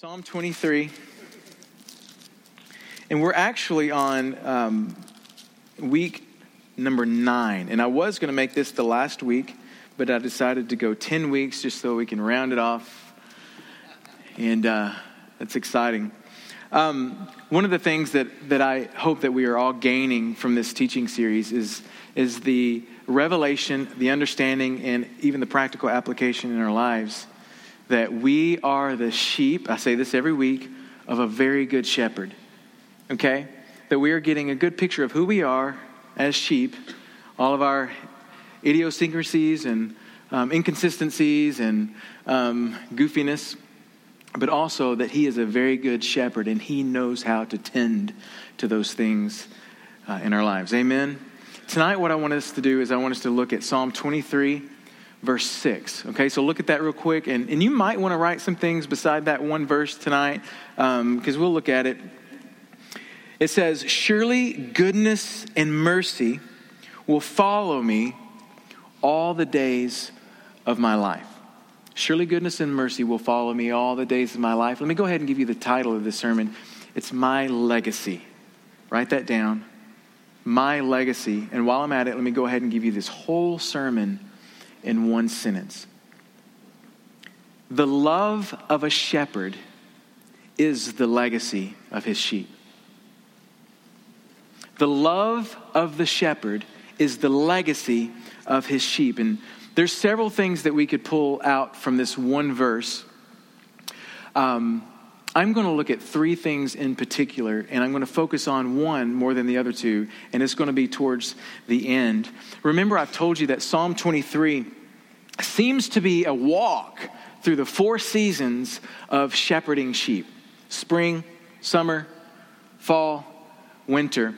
Psalm 23. And we're actually on um, week number nine. And I was going to make this the last week, but I decided to go 10 weeks just so we can round it off. And uh, that's exciting. Um, one of the things that, that I hope that we are all gaining from this teaching series is, is the revelation, the understanding, and even the practical application in our lives that we are the sheep, I say this every week, of a very good shepherd. Okay? That we are getting a good picture of who we are as sheep, all of our idiosyncrasies and um, inconsistencies and um, goofiness, but also that He is a very good shepherd and He knows how to tend to those things uh, in our lives. Amen? Tonight, what I want us to do is I want us to look at Psalm 23 verse 6. Okay, so look at that real quick. And, and you might want to write some things beside that one verse tonight because um, we'll look at it. It says, Surely goodness and mercy will follow me all the days of my life. Surely goodness and mercy will follow me all the days of my life. Let me go ahead and give you the title of this sermon. It's My Legacy. Write that down. My Legacy. And while I'm at it, let me go ahead and give you this whole sermon in one sentence. The love of a shepherd is the legacy of his sheep. The love of the shepherd is the legacy of his sheep. And there's several things that we could pull out from this one verse. Um, I'm going to look at three things in particular, and I'm going to focus on one more than the other two, and it's going to be towards the end. Remember, I've told you that Psalm 23 seems to be a walk through the four seasons of shepherding sheep spring, summer, fall, winter.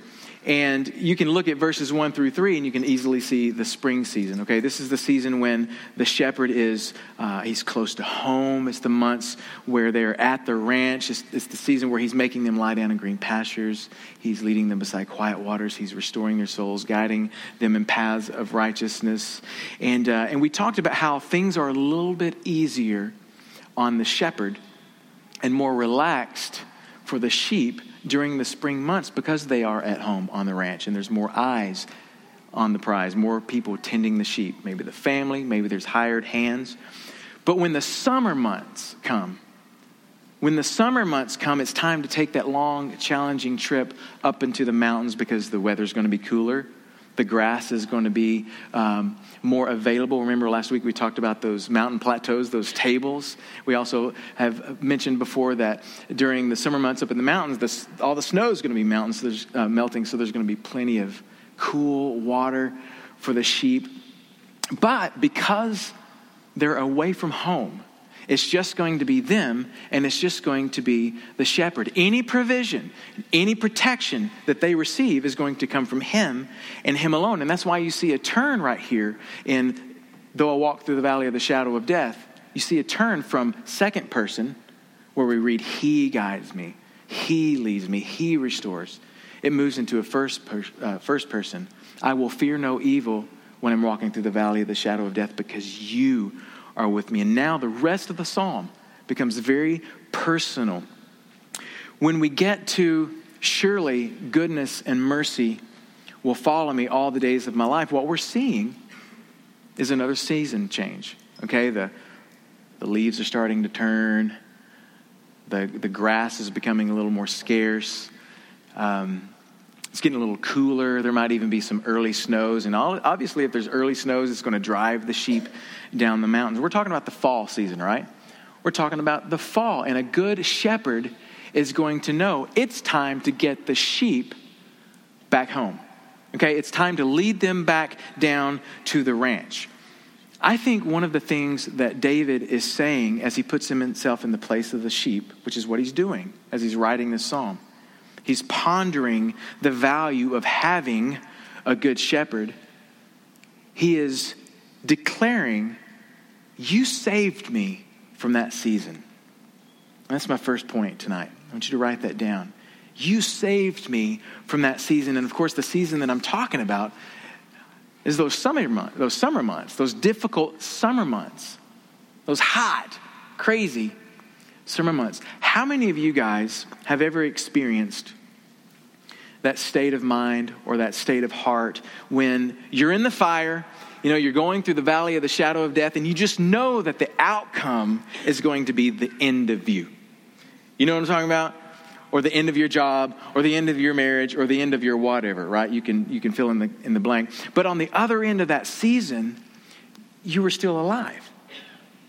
And you can look at verses 1 through 3 and you can easily see the spring season. Okay, this is the season when the shepherd is, uh, he's close to home. It's the months where they're at the ranch. It's, it's, the season where he's making them lie down in green pastures. He's leading them beside quiet waters. He's restoring their souls, guiding them in paths of righteousness. And, uh, and we talked about how things are a little bit easier on the shepherd and more relaxed for the sheep during the spring months because they are at home on the ranch and there's more eyes on the prize, more people tending the sheep. Maybe the family, maybe there's hired hands. But when the summer months come, when the summer months come, it's time to take that long, challenging trip up into the mountains because the weather's going to be cooler the grass is going to be um, more available. Remember last week we talked about those mountain plateaus, those tables. We also have mentioned before that during the summer months up in the mountains, this, all the snow is going to be mountains uh, melting, so there's going to be plenty of cool water for the sheep. But because they're away from home, it's just going to be them, and it's just going to be the shepherd. Any provision, any protection that they receive is going to come from him and him alone. And that's why you see a turn right here in Though I walk through the valley of the shadow of death. You see a turn from second person, where we read, He guides me, He leads me, He restores. It moves into a first, per, uh, first person. I will fear no evil when I'm walking through the valley of the shadow of death because you are with me. And now the rest of the psalm becomes very personal. When we get to surely goodness and mercy will follow me all the days of my life, what we're seeing is another season change. Okay, the, the leaves are starting to turn, the, the grass is becoming a little more scarce. Um, it's getting a little cooler. There might even be some early snows. And all, obviously, if there's early snows, it's going to drive the sheep down the mountains. We're talking about the fall season, right? We're talking about the fall. And a good shepherd is going to know it's time to get the sheep back home. Okay, it's time to lead them back down to the ranch. I think one of the things that David is saying as he puts himself in the place of the sheep, which is what he's doing as he's writing this psalm, He's pondering the value of having a good shepherd. He is declaring, You saved me from that season. That's my first point tonight. I want you to write that down. You saved me from that season. And of course, the season that I'm talking about is those summer months, those summer months, those difficult summer months, those hot, crazy summer months. How many of you guys have ever experienced that state of mind or that state of heart when you're in the fire, you know, you're going through the valley of the shadow of death, and you just know that the outcome is going to be the end of you? You know what I'm talking about? Or the end of your job, or the end of your marriage, or the end of your whatever, right? You can, you can fill in the, in the blank. But on the other end of that season, you were still alive.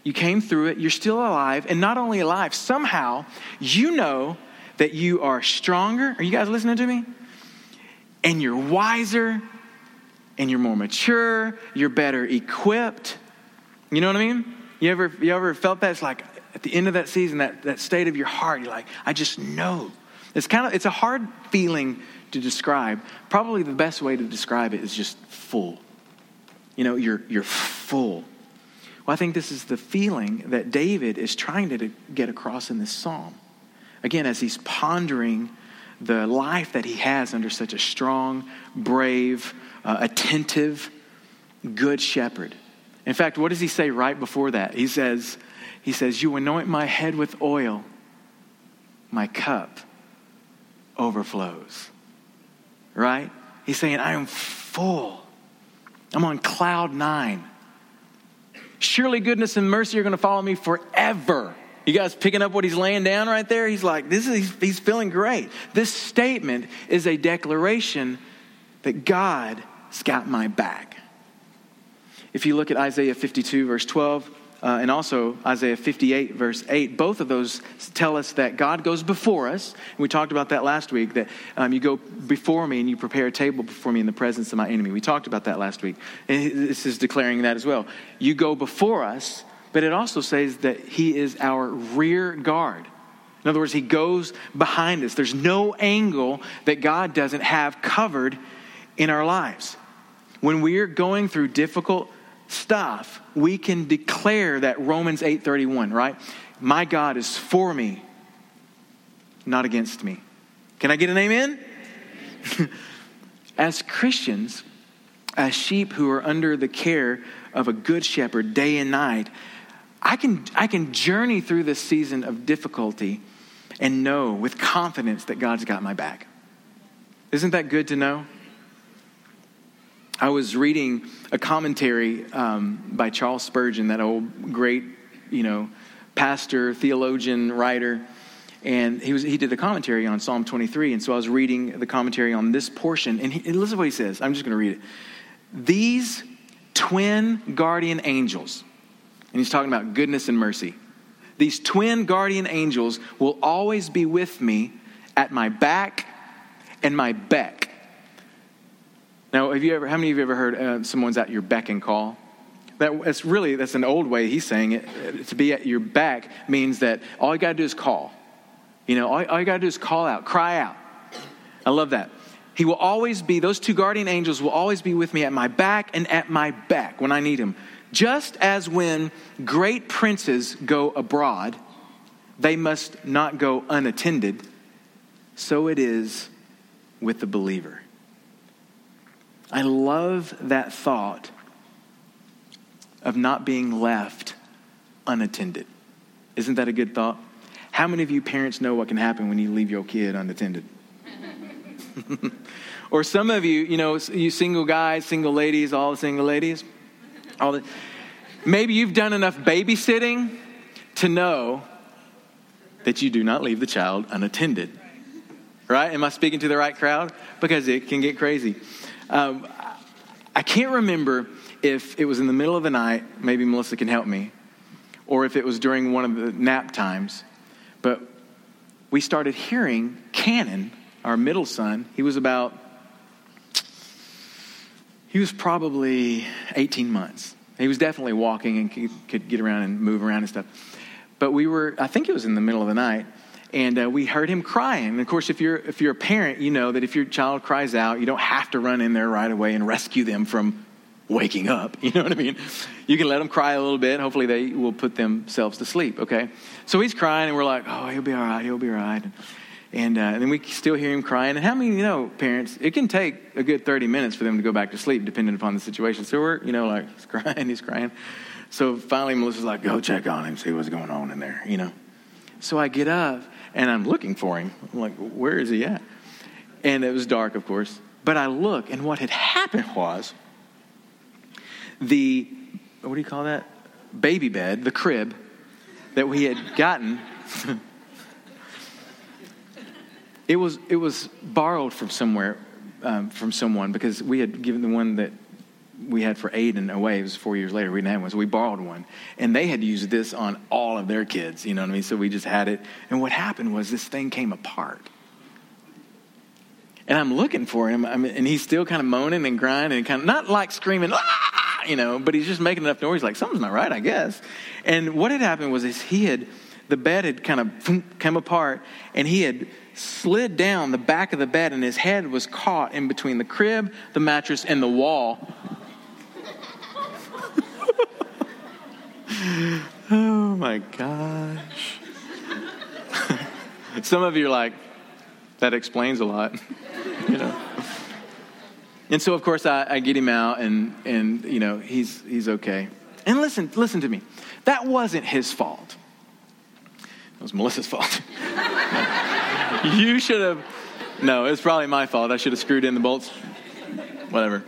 You came through it, you're still alive, and not only alive, somehow you know that you are stronger. Are you guys listening to me? And you're wiser, and you're more mature, you're better equipped. You know what I mean? You ever, you ever felt that? It's like at the end of that season, that, that state of your heart, you're like, I just know. It's kind of, it's a hard feeling to describe. Probably the best way to describe it is just full. You know, you're, you're full. Well, I think this is the feeling that David is trying to get across in this psalm. Again, as he's pondering the life that he has under such a strong, brave, uh, attentive, good shepherd. In fact, what does he say right before that? He says, he says, You anoint my head with oil, my cup overflows. Right? He's saying, I am full. I'm on cloud nine. Surely goodness and mercy are going to follow me forever. You guys picking up what he's laying down right there? He's like, this is, he's, feeling great. This statement is a declaration that God's got my back. If you look at Isaiah 52, verse 12, uh, and also Isaiah 58, verse 8. Both of those tell us that God goes before us. And we talked about that last week, that um, you go before me and you prepare a table before me in the presence of my enemy. We talked about that last week. And this is declaring that as well. You go before us, but it also says that He is our rear guard. In other words, He goes behind us. There's no angle that God doesn't have covered in our lives. When we're going through difficult stuff, we can declare that Romans 8:31, right? My God is for me, not against me. Can I get an amen? as Christians, as sheep who are under the care of a good shepherd day and night, I can, I can journey through this season of difficulty and know with confidence that God's got my back. Isn't that good to know? I was reading a commentary um, by Charles Spurgeon, that old great, you know, pastor, theologian, writer, and he was he did the commentary on Psalm 23. And so I was reading the commentary on this portion, and, he, and listen to what he says. I'm just going to read it. These twin guardian angels, and he's talking about goodness and mercy. These twin guardian angels will always be with me at my back and my beck now, have you ever, how many of you ever heard uh, someone's at your beck and call? That, that's really, that's an old way he's saying it. To be at your back means that all you got to do is call. You know, all, all you got to do is call out, cry out. I love that. He will always be, those two guardian angels will always be with me at my back and at my back when I need him. Just as when great princes go abroad, they must not go unattended, so it is with the believer. I love that thought of not being left unattended. Isn't that a good thought? How many of you parents know what can happen when you leave your kid unattended? or some of you, you know, you single guys, single ladies, all the single ladies, all the, maybe you've done enough babysitting to know that you do not leave the child unattended. Right? Am I speaking to the right crowd? Because it can get crazy. Um, I can't remember if it was in the middle of the night, maybe Melissa can help me, or if it was during one of the nap times, but we started hearing Cannon, our middle son, he was about, he was probably 18 months. He was definitely walking and could get around and move around and stuff. But we were, I think it was in the middle of the night, and uh, we heard him crying. And of course, if you're if you're a parent, you know that if your child cries out, you don't have to run in there right away and rescue them from waking up. You know what I mean? You can let them cry a little bit. Hopefully, they will put themselves to sleep. Okay. So he's crying, and we're like, "Oh, he'll be all right. He'll be all right." And, uh, and then we still hear him crying. And how many you know, parents? It can take a good thirty minutes for them to go back to sleep, depending upon the situation. So we're you know like he's crying, he's crying. So finally, Melissa's like, "Go check on him, see what's going on in there," you know. So I get up and I'm looking for him. I'm like, where is he at? And it was dark, of course. But I look, and what had happened was the, what do you call that? Baby bed, the crib that we had gotten. it was it was borrowed from somewhere um, from someone because we had given the one that we had for Aiden away. It was four years later. We didn't have one, so we borrowed one, and they had used this on all of their kids. You know what I mean? So we just had it. And what happened was this thing came apart. And I'm looking for him, I and he's still kind of moaning and grinding and kind of not like screaming, ah! you know, but he's just making enough noise, like something's not right, I guess. And what had happened was is he had the bed had kind of come apart, and he had slid down the back of the bed, and his head was caught in between the crib, the mattress, and the wall. oh my gosh. Some of you are like, that explains a lot, you know. And so, of course, I, I, get him out, and, and you know, he's, he's okay. And listen, listen to me. That wasn't his fault. It was Melissa's fault. you should have. No, it's probably my fault. I should have screwed in the bolts. Whatever.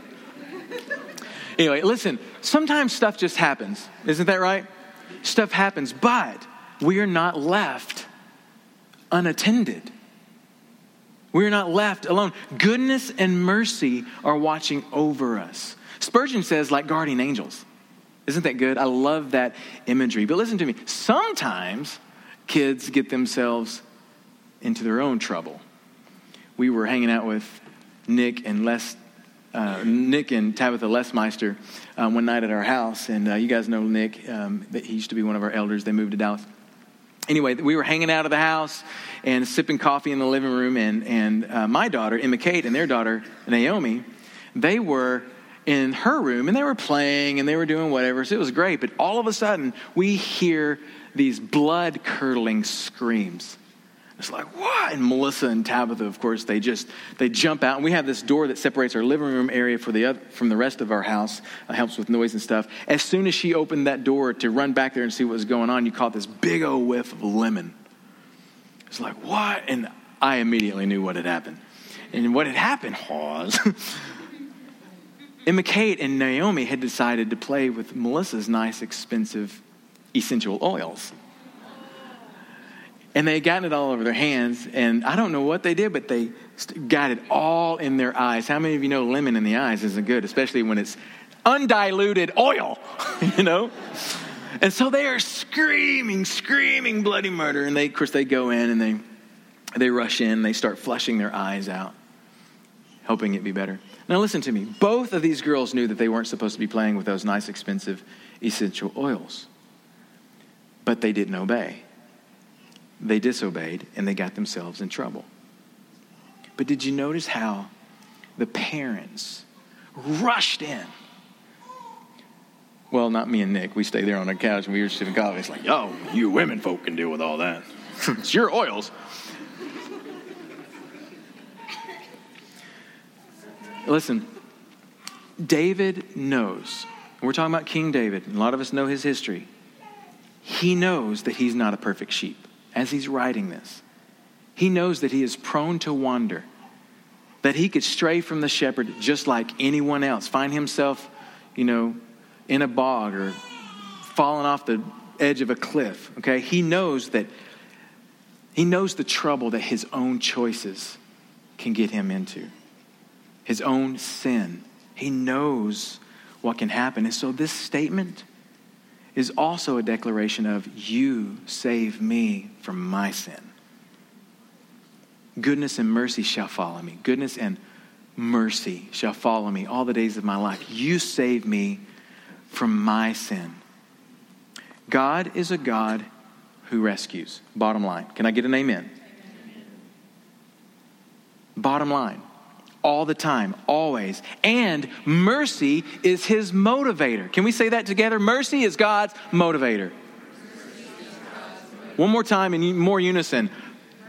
Anyway, listen, sometimes stuff just happens. Isn't that right? Stuff happens, but we are not left unattended. We are not left alone. Goodness and mercy are watching over us. Spurgeon says, like guardian angels. Isn't that good? I love that imagery. But listen to me. Sometimes kids get themselves into their own trouble. We were hanging out with Nick and Les, uh, Nick and Tabitha Lesmeister um, one night at our house, and uh, you guys know Nick. Um, he used to be one of our elders. They moved to Dallas. Anyway, we were hanging out of the house and sipping coffee in the living room, and, and uh, my daughter, Emma Kate, and their daughter, Naomi, they were in her room and they were playing and they were doing whatever. So it was great. But all of a sudden, we hear these blood curdling screams. It's like, what? And Melissa and Tabitha, of course, they just, they jump out. And we have this door that separates our living room area for the other, from the rest of our house. It helps with noise and stuff. As soon as she opened that door to run back there and see what was going on, you caught this big old whiff of lemon. It's like, what? And I immediately knew what had happened. And what had happened was Emma Kate and Naomi had decided to play with Melissa's nice, expensive essential oils. And they had gotten it all over their hands, and I don't know what they did, but they got it all in their eyes. How many of you know lemon in the eyes isn't good, especially when it's undiluted oil, you know? And so they are screaming, screaming bloody murder. And they, of course, they go in and they, they rush in, they start flushing their eyes out, helping it be better. Now, listen to me. Both of these girls knew that they weren't supposed to be playing with those nice, expensive essential oils but they didn't obey. They disobeyed and they got themselves in trouble. But did you notice how the parents rushed in? Well, not me and Nick. We stay there on the couch and we were sipping coffee. It's like, yo, you women folk can deal with all that. it's your oils. Listen, David knows. We're talking about King David. A lot of us know his history he knows that he's not a perfect sheep as he's writing this. He knows that he is prone to wander, that he could stray from the shepherd just like anyone else, find himself, you know, in a bog or falling off the edge of a cliff. Okay? He knows that he knows the trouble that his own choices can get him into. His own sin. He knows what can happen. And so this statement is also a declaration of, You save me from my sin. Goodness and mercy shall follow me. Goodness and mercy shall follow me all the days of my life. You save me from my sin. God is a God who rescues. Bottom line. Can I get an amen? amen. Bottom line all the time, always. And mercy is his motivator. Can we say that together? Mercy is God's motivator. One more time in more unison.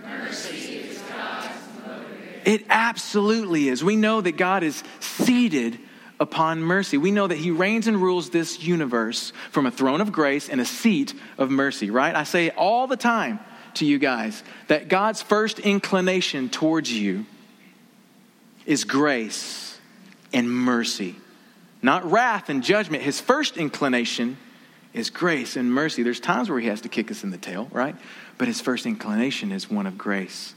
Mercy is God's motivator. It absolutely is. We know that God is seated upon mercy. We know that He reigns and rules this universe from a throne of grace and a seat of mercy, right? I say all the time to you guys that God's first inclination towards you is grace and mercy, not wrath and judgment. His first inclination is grace and mercy. There's times where he has to kick us in the tail, right? But his first inclination is one of grace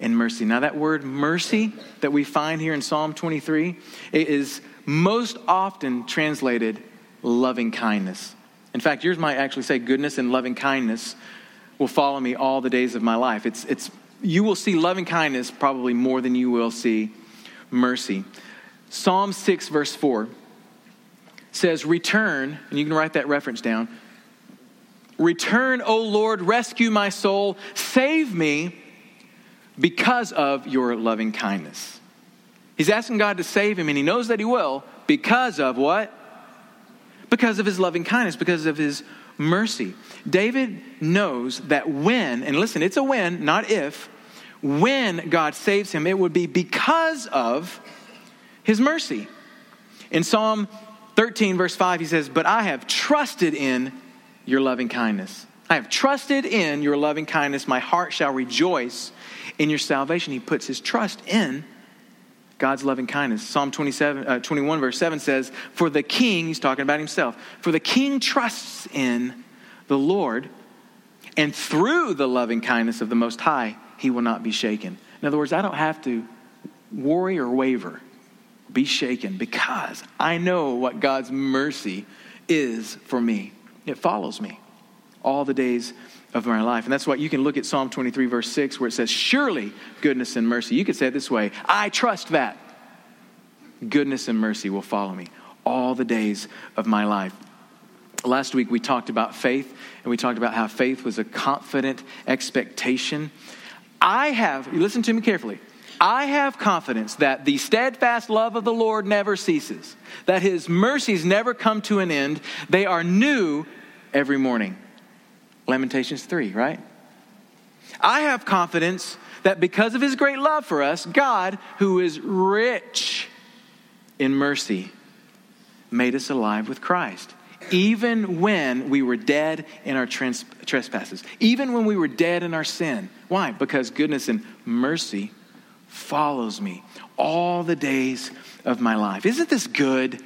and mercy. Now, that word mercy that we find here in Psalm 23 is most often translated loving kindness. In fact, yours might actually say goodness and loving kindness will follow me all the days of my life. It's, it's, you will see loving kindness probably more than you will see mercy. Psalm 6, verse 4 says, Return, and you can write that reference down. Return, O Lord, rescue my soul, save me because of your loving kindness. He's asking God to save him, and he knows that he will because of what? Because of his loving kindness, because of his mercy. David knows that when, and listen, it's a when, not if, when God saves him, it would be because of his mercy. In Psalm 13, verse 5, he says, But I have trusted in your loving kindness. I have trusted in your loving kindness. My heart shall rejoice in your salvation. He puts his trust in God's loving kindness. Psalm 27, uh, 21, verse 7 says, For the king, he's talking about himself, for the king trusts in the Lord, and through the loving kindness of the Most High, he will not be shaken. In other words, I don't have to worry or waver, be shaken, because I know what God's mercy is for me. It follows me all the days of my life. And that's why you can look at Psalm 23, verse 6, where it says, Surely goodness and mercy. You could say it this way I trust that goodness and mercy will follow me all the days of my life. Last week we talked about faith, and we talked about how faith was a confident expectation. I have, listen to me carefully. I have confidence that the steadfast love of the Lord never ceases, that his mercies never come to an end. They are new every morning. Lamentations 3, right? I have confidence that because of his great love for us, God, who is rich in mercy, made us alive with Christ. Even when we were dead in our trespasses, even when we were dead in our sin. Why? Because goodness and mercy follows me all the days of my life. Isn't this good?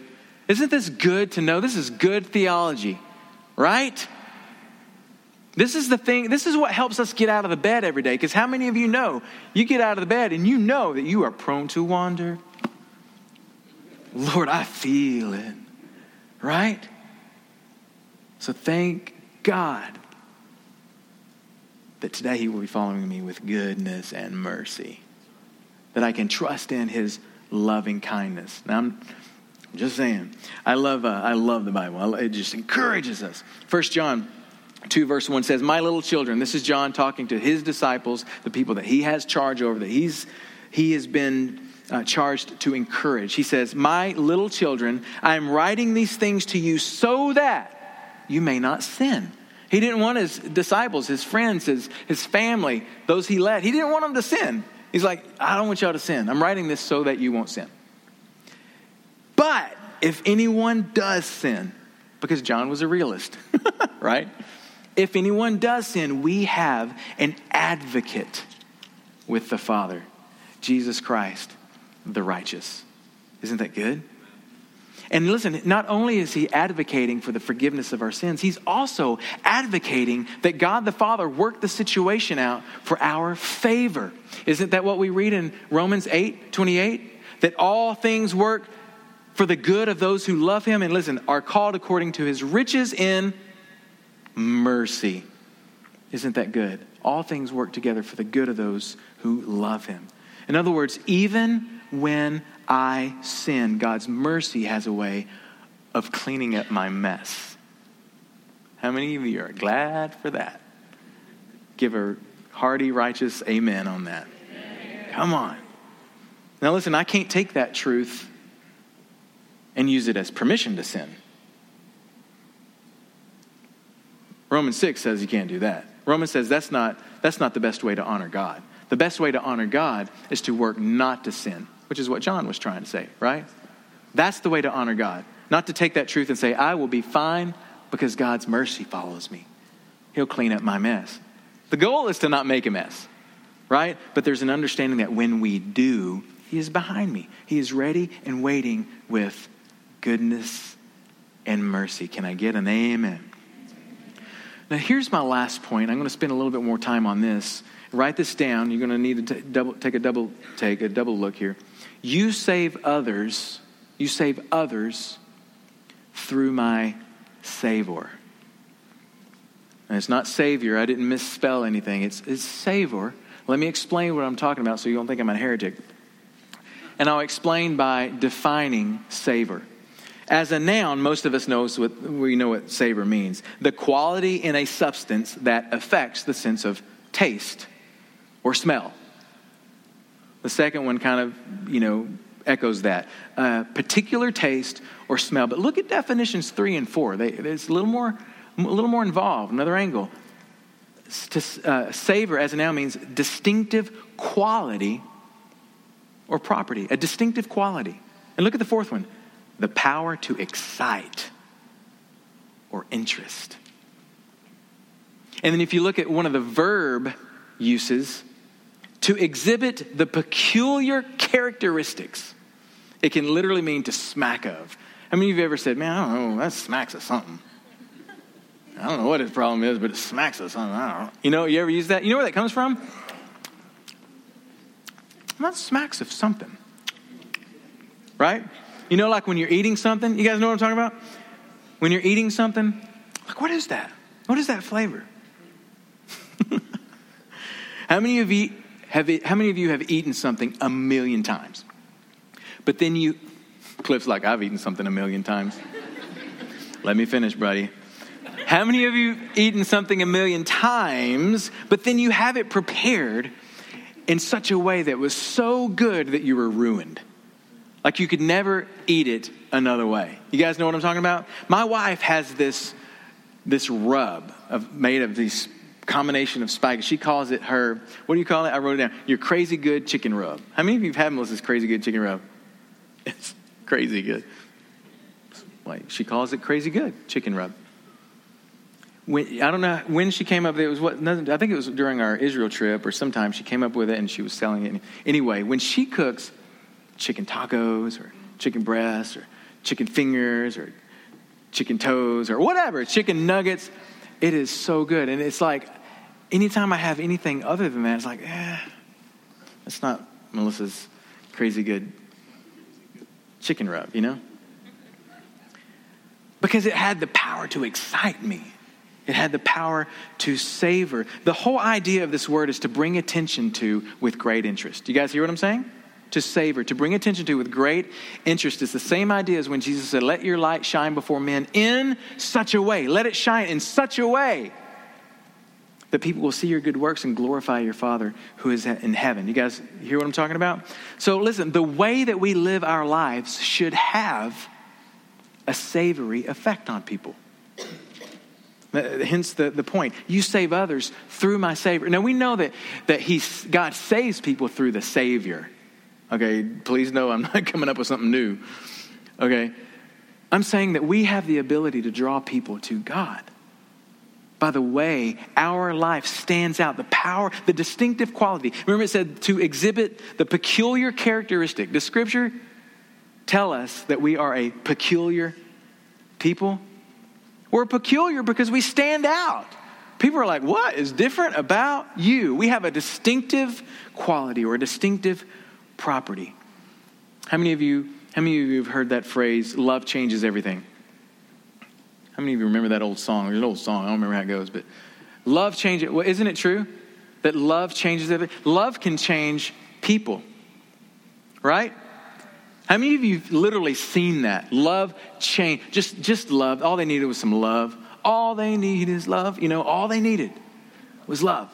Isn't this good to know? This is good theology, right? This is the thing, this is what helps us get out of the bed every day. Because how many of you know you get out of the bed and you know that you are prone to wander? Lord, I feel it, right? So thank God that today He will be following me with goodness and mercy, that I can trust in His loving kindness. Now, I'm just saying, I love, uh, I love the Bible. It just encourages us. First John 2 verse 1 says, My little children, this is John talking to his disciples, the people that he has charge over, that he's, he has been uh, charged to encourage. He says, My little children, I am writing these things to you so that you may not sin. He didn't want his disciples, his friends, his, his family, those he led, he didn't want them to sin. He's like, I don't want y'all to sin. I'm writing this so that you won't sin. But if anyone does sin, because John was a realist, right? If anyone does sin, we have an advocate with the Father, Jesus Christ, the righteous. Isn't that good? And listen, not only is he advocating for the forgiveness of our sins, he's also advocating that God the Father work the situation out for our favor. Isn't that what we read in Romans 8 28? That all things work for the good of those who love him and listen, are called according to his riches in mercy. Isn't that good? All things work together for the good of those who love him. In other words, even when I sin, God's mercy has a way of cleaning up my mess. How many of you are glad for that? Give a hearty, righteous amen on that. Come on. Now, listen, I can't take that truth and use it as permission to sin. Romans 6 says you can't do that. Romans says that's not, that's not the best way to honor God. The best way to honor God is to work not to sin, which is what John was trying to say, right? That's the way to honor God. Not to take that truth and say, I will be fine because God's mercy follows me. He'll clean up my mess. The goal is to not make a mess, right? But there's an understanding that when we do, He is behind me. He is ready and waiting with goodness and mercy. Can I get an amen? Now, here's my last point. I'm going to spend a little bit more time on this. Write this down. You're going to need to t- double, take a double take, a double look here. You save others. You save others through my savor. And it's not savior. I didn't misspell anything. It's, it's savor. Let me explain what I'm talking about so you don't think I'm a heretic. And I'll explain by defining savor. As a noun, most of us knows what we know what savor means. The quality in a substance that affects the sense of taste or smell. The second one kind of, you know, echoes that. Uh, particular taste or smell. But look at definitions three and four. They, it's a little more, a little more involved, another angle. To uh, savor as a noun means distinctive quality or property, a distinctive quality. And look at the fourth one the power to excite or interest. And then if you look at one of the verb uses, to exhibit the peculiar characteristics, it can literally mean to smack of. How many of you ever said, man, I don't know, that smacks of something? I don't know what his problem is, but it smacks of something. I don't know. You know, you ever use that? You know where that comes from? That smacks of something. Right? You know, like when you're eating something, you guys know what I'm talking about? When you're eating something, like, what is that? What is that flavor? how many of you have how many of you have eaten something a million times? But then you Cliff's like, I've eaten something a million times. Let me finish, buddy. How many of you eaten something a million times, but then you have it prepared in such a way that was so good that you were ruined? Like you could never eat it another way. You guys know what I'm talking about? My wife has this, this rub of, made of these combination of spices. She calls it her, what do you call it? I wrote it down. Your crazy good chicken rub. How many of you have had Melissa's crazy good chicken rub? It's crazy good. Like she calls it crazy good chicken rub. When, I don't know when she came up. It was what I think it was during our Israel trip, or sometime she came up with it and she was selling it. Anyway, when she cooks, chicken tacos or chicken breasts or chicken fingers or chicken toes or whatever, chicken nuggets. It is so good. And it's like, anytime I have anything other than that, it's like, eh, it's not Melissa's crazy good chicken rub, you know? Because it had the power to excite me. It had the power to savor. The whole idea of this word is to bring attention to with great interest. You guys hear what I'm saying? To savor, to bring attention to with great interest. It's the same idea as when Jesus said, Let your light shine before men in such a way. Let it shine in such a way that people will see your good works and glorify your Father who is in heaven. You guys hear what I'm talking about? So, listen, the way that we live our lives should have a savory effect on people. Hence the, the point. You save others through my Savior. Now, we know that, that he, God saves people through the Savior. Okay, please know I'm not coming up with something new. Okay, I'm saying that we have the ability to draw people to God by the way our life stands out, the power, the distinctive quality. Remember, it said to exhibit the peculiar characteristic. Does Scripture tell us that we are a peculiar people? We're peculiar because we stand out. People are like, what is different about you? We have a distinctive quality or a distinctive property. How many of you, how many of you have heard that phrase, love changes everything? How many of you remember that old song? There's an old song, I don't remember how it goes, but love changes, well, isn't it true that love changes everything? Love can change people, right? How many of you have literally seen that? Love change, just, just love. All they needed was some love. All they need is love. You know, all they needed was love.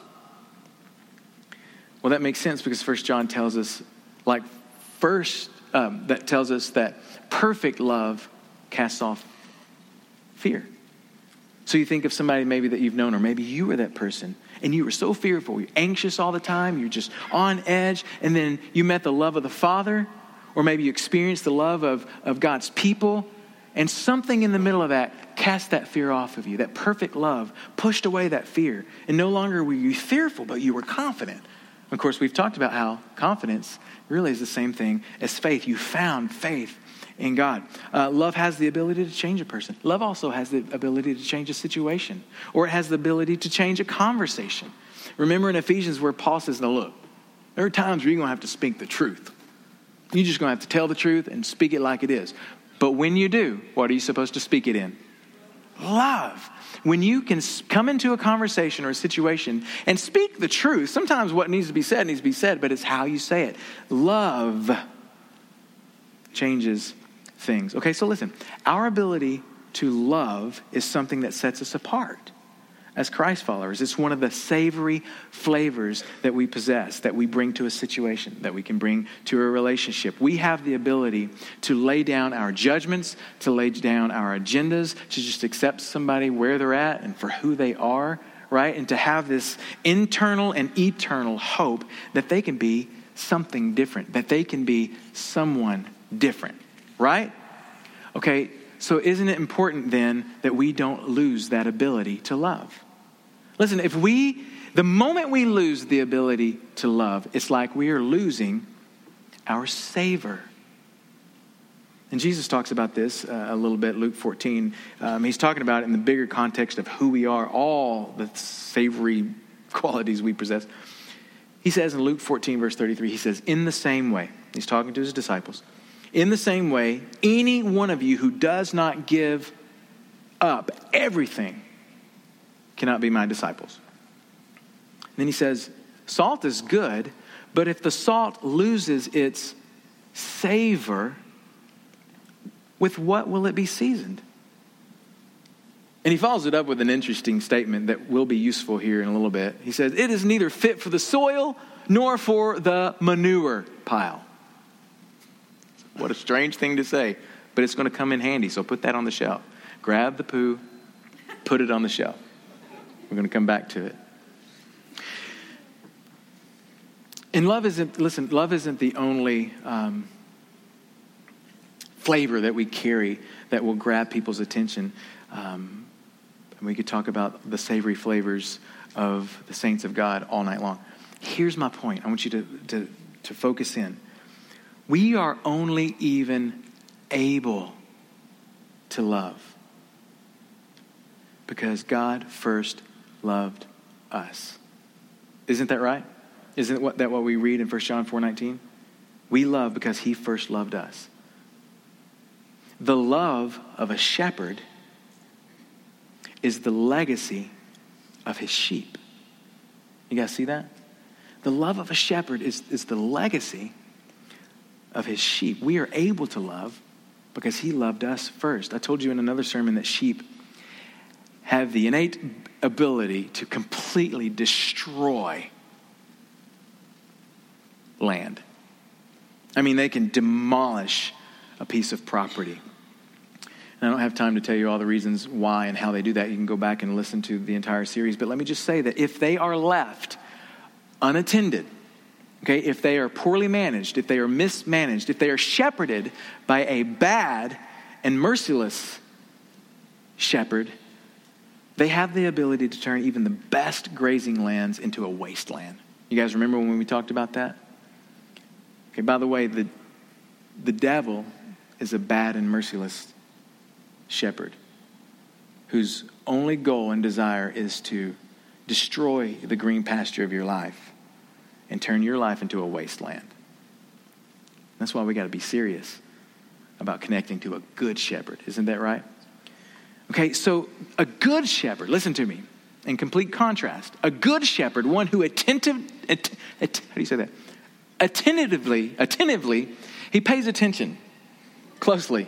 Well, that makes sense because First John tells us like first um, that tells us that perfect love casts off fear. So you think of somebody maybe that you've known, or maybe you were that person, and you were so fearful, you're anxious all the time, you're just on edge, and then you met the love of the Father, or maybe you experienced the love of, of God's people, And something in the middle of that cast that fear off of you. That perfect love pushed away that fear. And no longer were you fearful, but you were confident. Of course, we've talked about how confidence really is the same thing as faith. You found faith in God. Uh, love has the ability to change a person. Love also has the ability to change a situation, or it has the ability to change a conversation. Remember in Ephesians where Paul says, Now look, there are times where you're going to have to speak the truth. You're just going to have to tell the truth and speak it like it is. But when you do, what are you supposed to speak it in? Love. When you can come into a conversation or a situation and speak the truth, sometimes what needs to be said needs to be said, but it's how you say it. Love changes things. Okay, so listen, our ability to love is something that sets us apart as Christ followers. It's one of the savory flavors that we possess, that we bring to a situation, that we can bring to a relationship. We have the ability to lay down our judgments, to lay down our agendas, to just accept somebody where they're at and for who they are, right? And to have this internal and eternal hope that they can be something different, that they can be someone different, right? Okay, so isn't it important then that we don't lose that ability to love? Listen, if we, the moment we lose the ability to love, it's like we are losing our savor. And Jesus talks about this uh, a little bit, Luke 14. Um, he's talking about it in the bigger context of who we are, all the savory qualities we possess. He says in Luke 14, verse 33, he says, In the same way, he's talking to his disciples, in the same way, any one of you who does not give up everything cannot be my disciples. then he says, Salt is good, but if the salt loses its savor, with what will it be seasoned? And he follows it up with an interesting statement that will be useful here in a little bit. He says, It is neither fit for the soil nor for the manure pile. What a strange thing to say, but it's going to come in handy, so put that on the shelf. Grab the poo, put it on the shelf. We're going to come back to it. And love isn't, listen, love isn't the only um, flavor that we carry that will grab people's attention. Um, and we could talk about the savory flavors of the saints of God all night long. Here's my point. I want you to, to, to focus in. We are only even able to love because God first loved us. Isn't that right? Isn't that what we read in 1 John 4:19? We love because he first loved us. The love of a shepherd is the legacy of his sheep. You guys see that? The love of a shepherd is, is the legacy of his sheep. We are able to love because he loved us first. I told you in another sermon that sheep have the innate ability to completely destroy land. I mean, they can demolish a piece of property. And I don't have time to tell you all the reasons why and how they do that. You can go back and listen to the entire series. But let me just say that if they are left unattended, okay, if they are poorly managed, if they are mismanaged, if they are shepherded by a bad and merciless shepherd, they have the ability to turn even the best grazing lands into a wasteland. You guys remember when we talked about that? Okay, by the way, the, the devil is a bad and merciless shepherd whose only goal and desire is to destroy the green pasture of your life and turn your life into a wasteland. That's why we got to be serious about connecting to a good shepherd. Isn't that right? Okay, so a good shepherd, listen to me, in complete contrast, a good shepherd, one who attentive, att, att, how do you say that? Attentively, attentively, he pays attention closely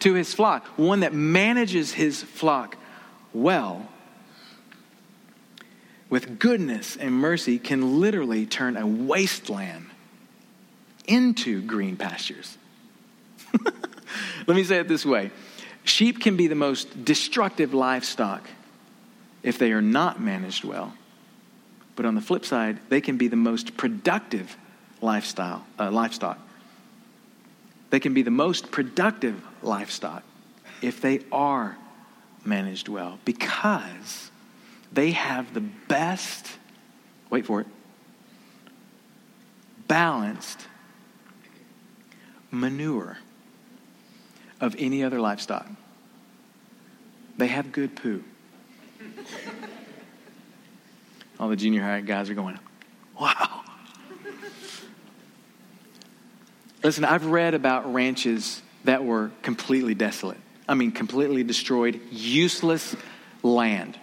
to his flock, one that manages his flock well with goodness and mercy can literally turn a wasteland into green pastures. Let me say it this way Sheep can be the most destructive livestock if they are not managed well. But on the flip side, they can be the most productive lifestyle, uh, livestock. They can be the most productive livestock if they are managed well because they have the best, wait for it, balanced manure of any other livestock. They have good poo. All the junior high guys are going, wow. Listen, I've read about ranches that were completely desolate. I mean, completely destroyed, useless land.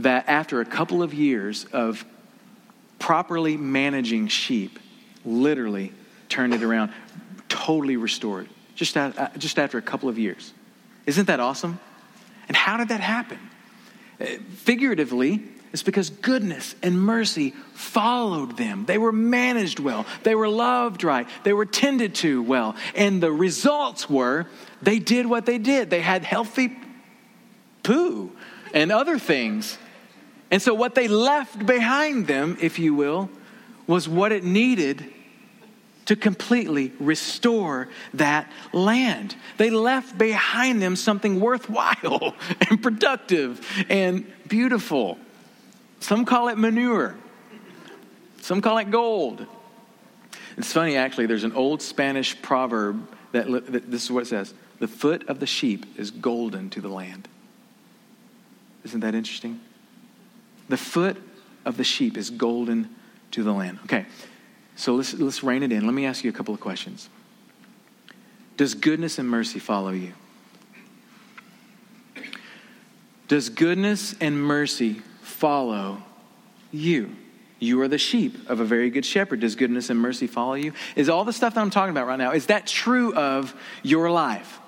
That after a couple of years of properly managing sheep, literally turned it around, totally restored, just, at, uh, just after a couple of years. Isn't that awesome? And how did that happen? Uh, figuratively, it's because goodness and mercy followed them. They were managed well. They were loved right. They were tended to well. And the results were they did what they did. They had healthy poo and other things. And so, what they left behind them, if you will, was what it needed to completely restore that land. They left behind them something worthwhile and productive and beautiful. Some call it manure, some call it gold. It's funny, actually, there's an old Spanish proverb that, that this is what it says The foot of the sheep is golden to the land. Isn't that interesting? The foot of the sheep is golden to the land. Okay, so let's, let's rein it in. Let me ask you a couple of questions. Does goodness and mercy follow you? Does goodness and mercy follow you. You are the sheep of a very good shepherd. Does goodness and mercy follow you? Is all the stuff that I'm talking about right now, is that true of your life?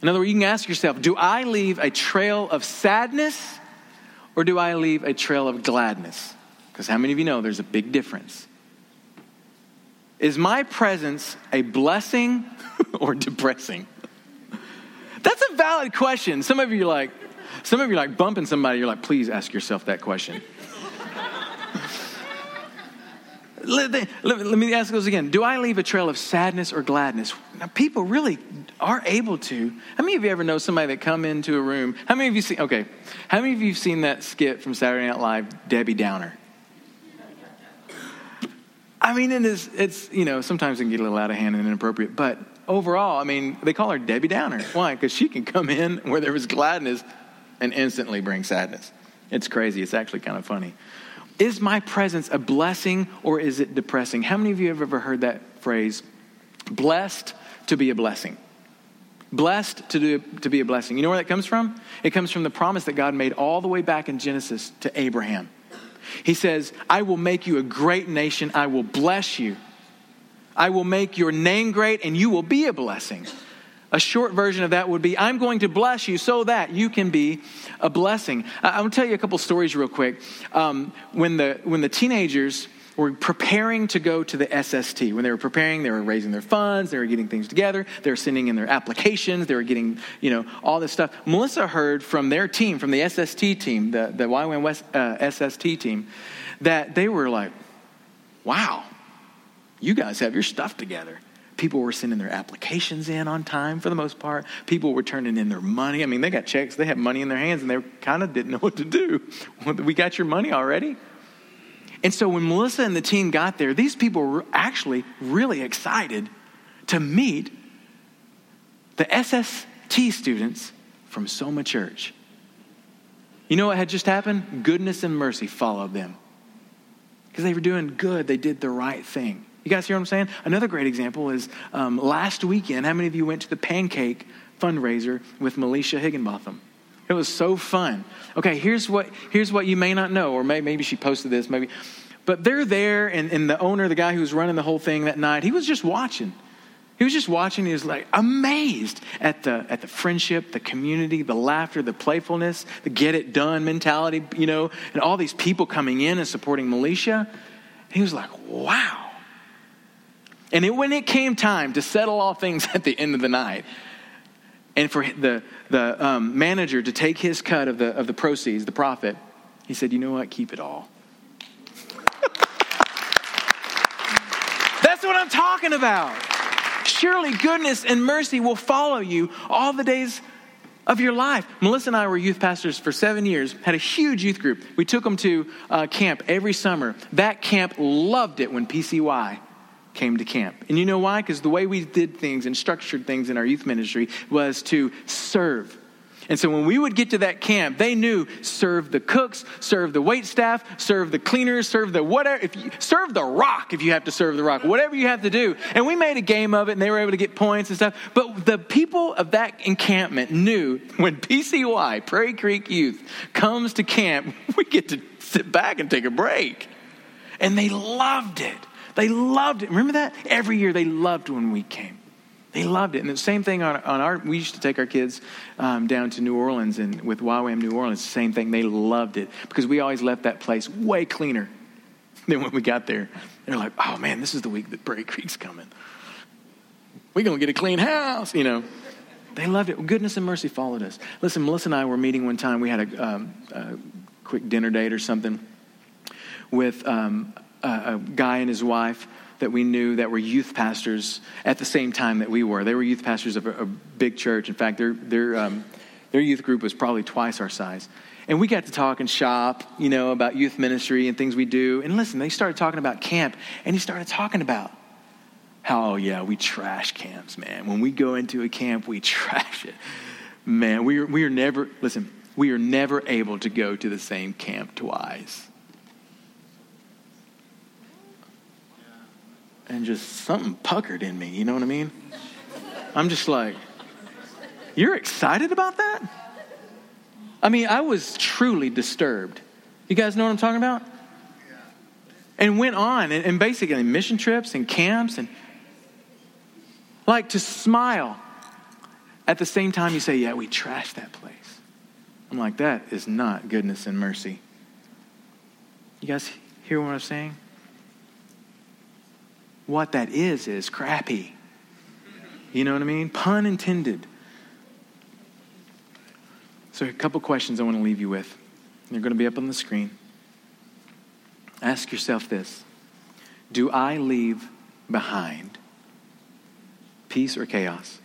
In other words, you can ask yourself do I leave a trail of sadness or do I leave a trail of gladness? Because how many of you know there's a big difference? Is my presence a blessing or depressing? That's a valid question. Some of you are like, some of you are like bumping somebody, you're like, please ask yourself that question. let, let, let, me ask those again. Do I leave a trail of sadness or gladness? Now, people really are able to. How many of you ever know somebody that come into a room? How many of you seen, okay, how many of you have seen that skit from Saturday Night Live, Debbie Downer? I mean, it is, it's, you know, sometimes it can get a little out of hand and inappropriate, but overall, I mean, they call her Debbie Downer. Why? Because she can come in where there was gladness and instantly bring sadness. It's crazy. It's actually kind of funny. Is my presence a blessing or is it depressing? How many of you have ever heard that phrase? Blessed to be a blessing. Blessed to, do, to be a blessing. You know where that comes from? It comes from the promise that God made all the way back in Genesis to Abraham. He says, I will make you a great nation. I will bless you. I will make your name great, and you will be a blessing. A short version of that would be I'm going to bless you so that you can be a blessing. I'm going to tell you a couple stories real quick. Um, when, the, when the teenagers were preparing to go to the SST, when they were preparing, they were raising their funds, they were getting things together, they were sending in their applications, they were getting, you know, all this stuff. Melissa heard from their team, from the SST team, the, the YWAM West, uh, SST team, that they were like, wow, you guys have your stuff together. People were sending their applications in on time for the most part. People were turning in their money. I mean, they got checks, they had money in their hands, and they kind of didn't know what to do. We got your money already. And so when Melissa and the team got there, these people were actually really excited to meet the SST students from Soma Church. You know what had just happened? Goodness and mercy followed them. Because they were doing good, they did the right thing. You guys hear what I'm saying? Another great example is um, last weekend, how many of you went to the pancake fundraiser with Melisha Higginbotham? It was so fun. Okay, here's what, here's what you may not know, or may, maybe she posted this, maybe. But they're there, and, and the owner, the guy who was running the whole thing that night, he was just watching. He was just watching. He was like amazed at the at the friendship, the community, the laughter, the playfulness, the get it done mentality, you know, and all these people coming in and supporting Melisha. he was like, "Wow, and it, when it came time to settle all things at the end of the night, and for the, the um, manager to take his cut of the, of the proceeds, the profit, he said, You know what? Keep it all. That's what I'm talking about. surely goodness and mercy will follow you all the days of your life. Melissa and I were youth pastors for seven years, had a huge youth group. We took them to uh, camp every summer. That camp loved it when PCY came to camp. And you know why? Because the way we did things and structured things in our youth ministry was to serve. And so when we would get to that camp, they knew serve the cooks, serve the wait staff, serve the cleaners, serve the whatever, if you serve the rock if you have to serve the rock, whatever you have to do. And we made a game of it and they were able to get points and stuff. But the people of that encampment knew when PCY, Prairie Creek Youth, comes to camp, we get to sit back and take a break. And they loved it. They loved it. Remember that? Every year they loved when we came. They loved it. And the same thing on, on our, we used to take our kids um, down to New Orleans and with YWAM New Orleans, same thing. They loved it because we always left that place way cleaner than when we got there. They're like, oh man, this is the week that Prairie Creek's coming. We're going to get a clean house, you know. They loved it. Goodness and mercy followed us. Listen, Melissa and I were meeting one time. We had a, um, a quick dinner date or something with um, a, guy and his wife that we knew that were youth pastors at the same time that we were. They were youth pastors of a, a big church. In fact, their, their, um, their youth group was probably twice our size. And we got to talk and shop, you know, about youth ministry and things we do. And listen, they started talking about camp, and he started talking about how, oh, yeah, we trash camps, man. When we go into a camp, we trash it. Man, we are, we are never, listen, we are never able to go to the same camp twice. And just something puckered in me. You know what I mean? I'm just like, you're excited about that? I mean, I was truly disturbed. You guys know what I'm talking about? And went on, and, and basically mission trips and camps, and like to smile at the same time you say, Yeah, we trashed that place. I'm like, That is not goodness and mercy. You guys hear what I'm saying? What that is is crappy. You know what I mean? Pun intended. So, a couple questions I want to leave you with. They're going to be up on the screen. Ask yourself this Do I leave behind peace or chaos?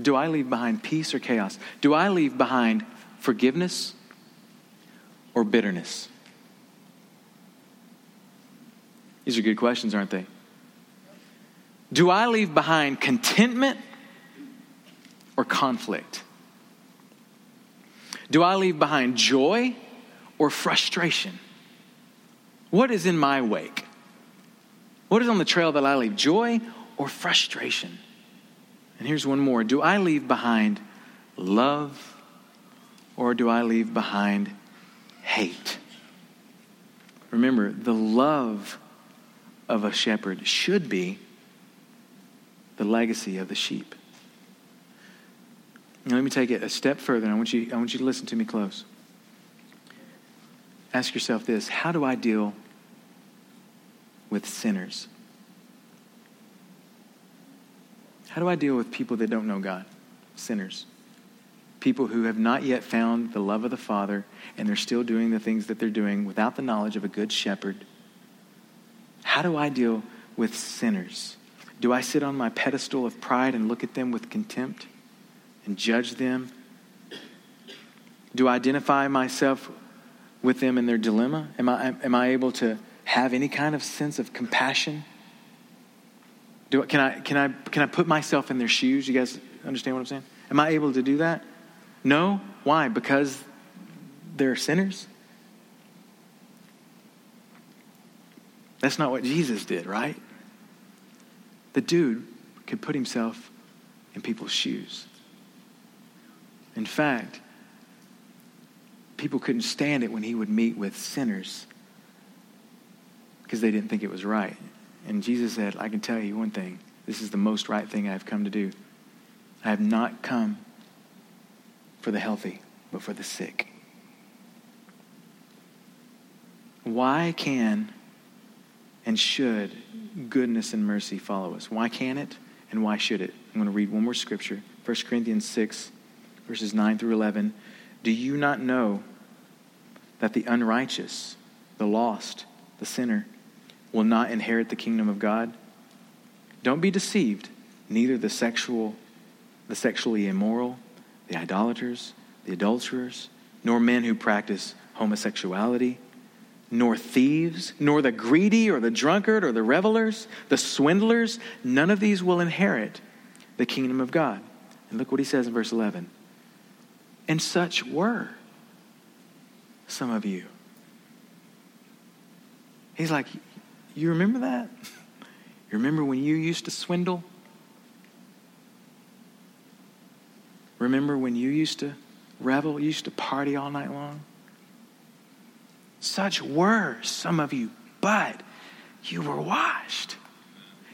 Do I leave behind peace or chaos? Do I leave behind forgiveness or bitterness? These are good questions, aren't they? Do I leave behind contentment or conflict? Do I leave behind joy or frustration? What is in my wake? What is on the trail that I leave? Joy or frustration? And here's one more Do I leave behind love or do I leave behind hate? Remember, the love of a shepherd should be the legacy of the sheep. Now, let me take it a step further. I want, you, I want you to listen to me close. Ask yourself this How do I deal with sinners? How do I deal with people that don't know God? Sinners. People who have not yet found the love of the Father and they're still doing the things that they're doing without the knowledge of a good shepherd how do I deal with sinners? Do I sit on my pedestal of pride and look at them with contempt and judge them? Do I identify myself with them in their dilemma? Am I, am I able to have any kind of sense of compassion? Do, can, I, can, I, can I put myself in their shoes? You guys understand what I'm saying? Am I able to do that? No. Why? Because they're sinners? That's not what Jesus did, right? The dude could put himself in people's shoes. In fact, people couldn't stand it when he would meet with sinners because they didn't think it was right. And Jesus said, I can tell you one thing this is the most right thing I have come to do. I have not come for the healthy, but for the sick. Why can and should goodness and mercy follow us? Why can it and why should it? I'm going to read one more scripture 1 Corinthians 6, verses 9 through 11. Do you not know that the unrighteous, the lost, the sinner, will not inherit the kingdom of God? Don't be deceived. Neither the sexual, the sexually immoral, the idolaters, the adulterers, nor men who practice homosexuality, nor thieves, nor the greedy or the drunkard or the revelers, the swindlers, none of these will inherit the kingdom of God. And look what he says in verse 11. And such were some of you. He's like, You remember that? You remember when you used to swindle? Remember when you used to revel, you used to party all night long? Such were some of you, but you were washed.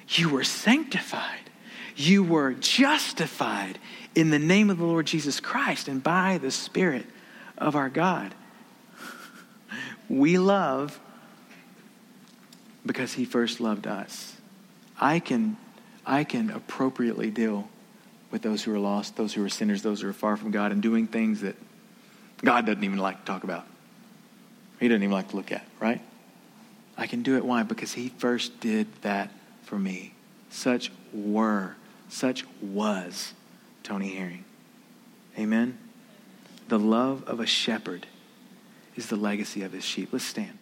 You were sanctified. You were justified in the name of the Lord Jesus Christ and by the Spirit of our God. We love because he first loved us. I can, I can appropriately deal with those who are lost, those who are sinners, those who are far from God, and doing things that God doesn't even like to talk about. He doesn't even like to look at, right? I can do it. Why? Because he first did that for me. Such were, such was Tony Herring. Amen? The love of a shepherd is the legacy of his sheep. Let's stand.